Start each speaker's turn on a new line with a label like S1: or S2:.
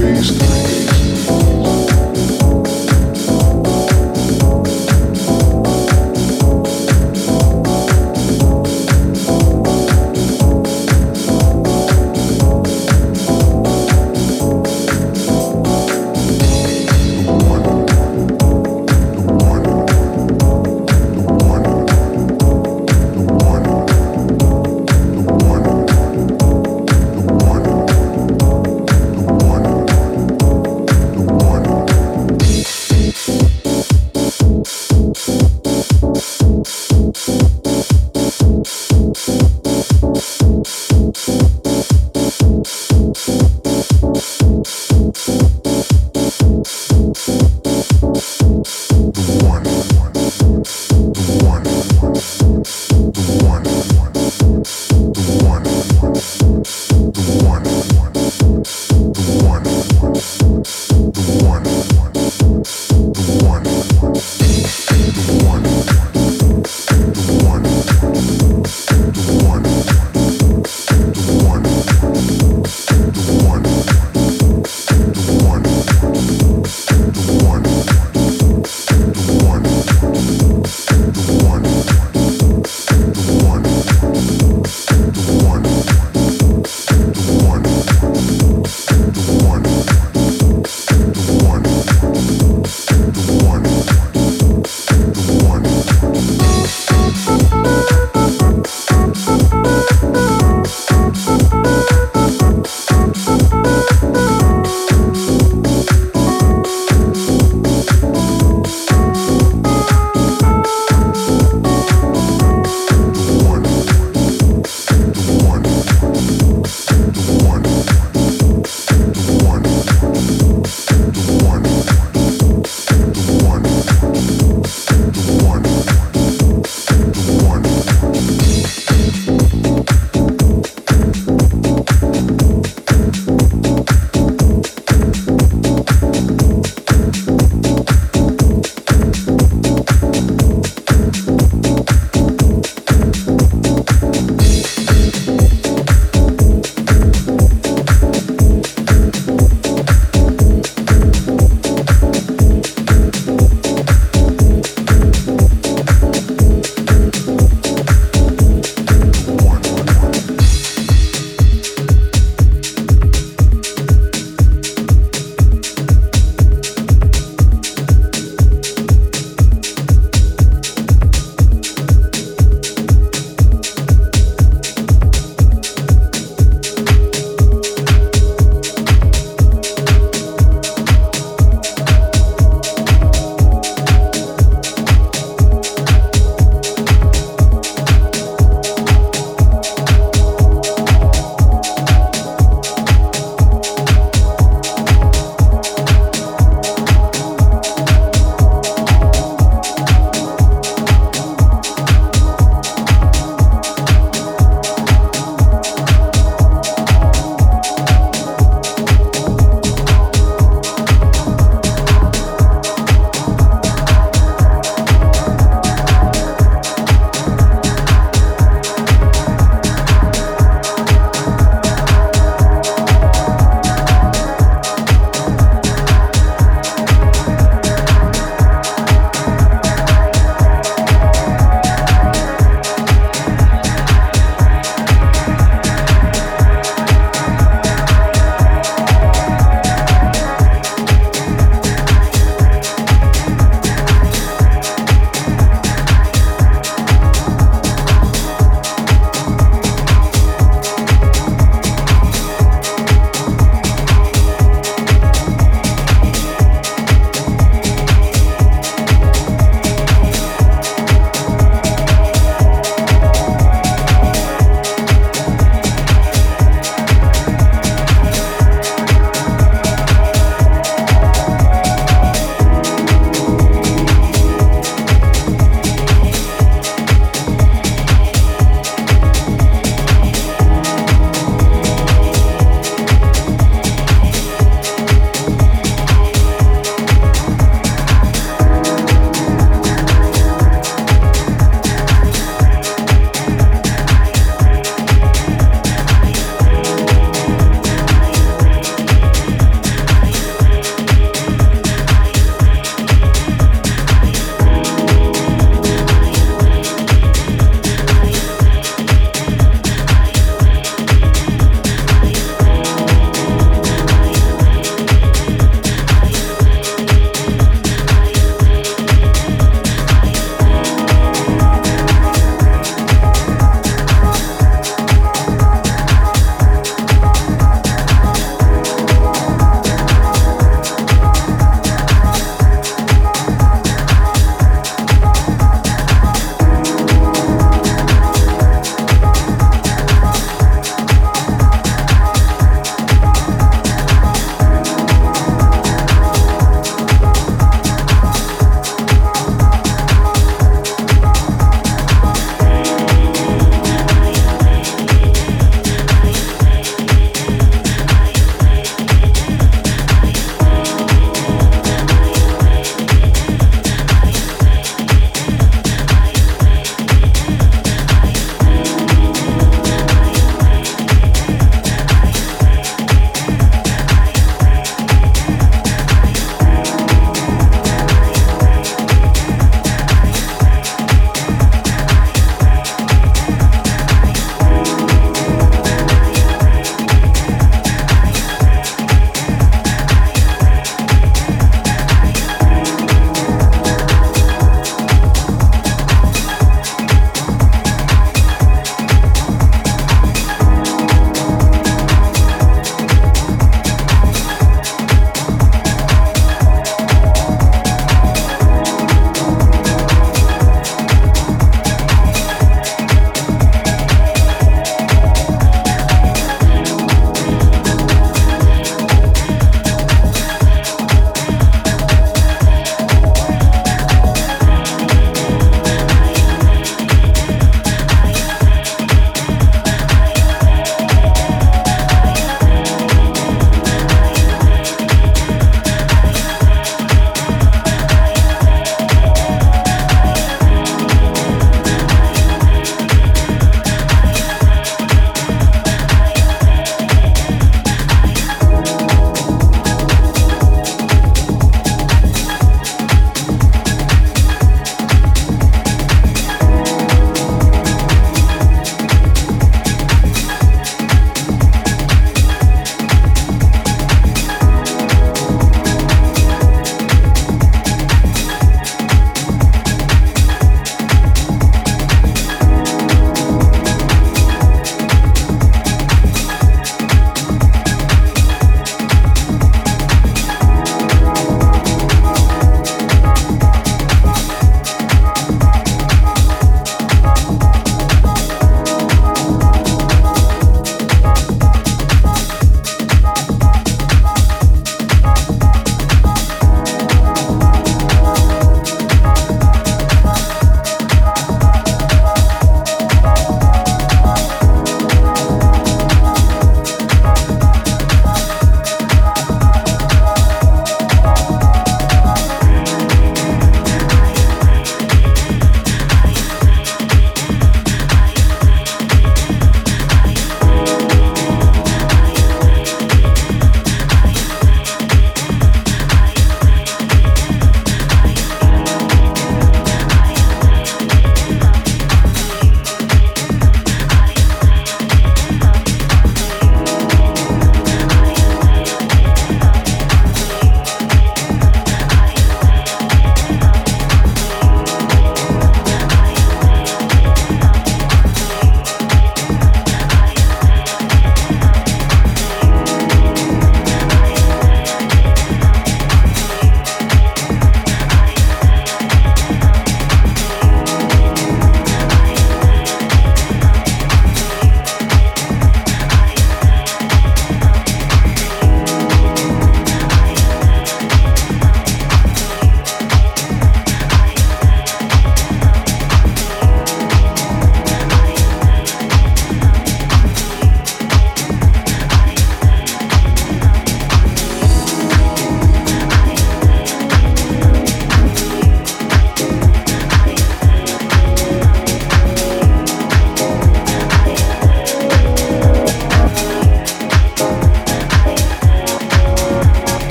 S1: crazy.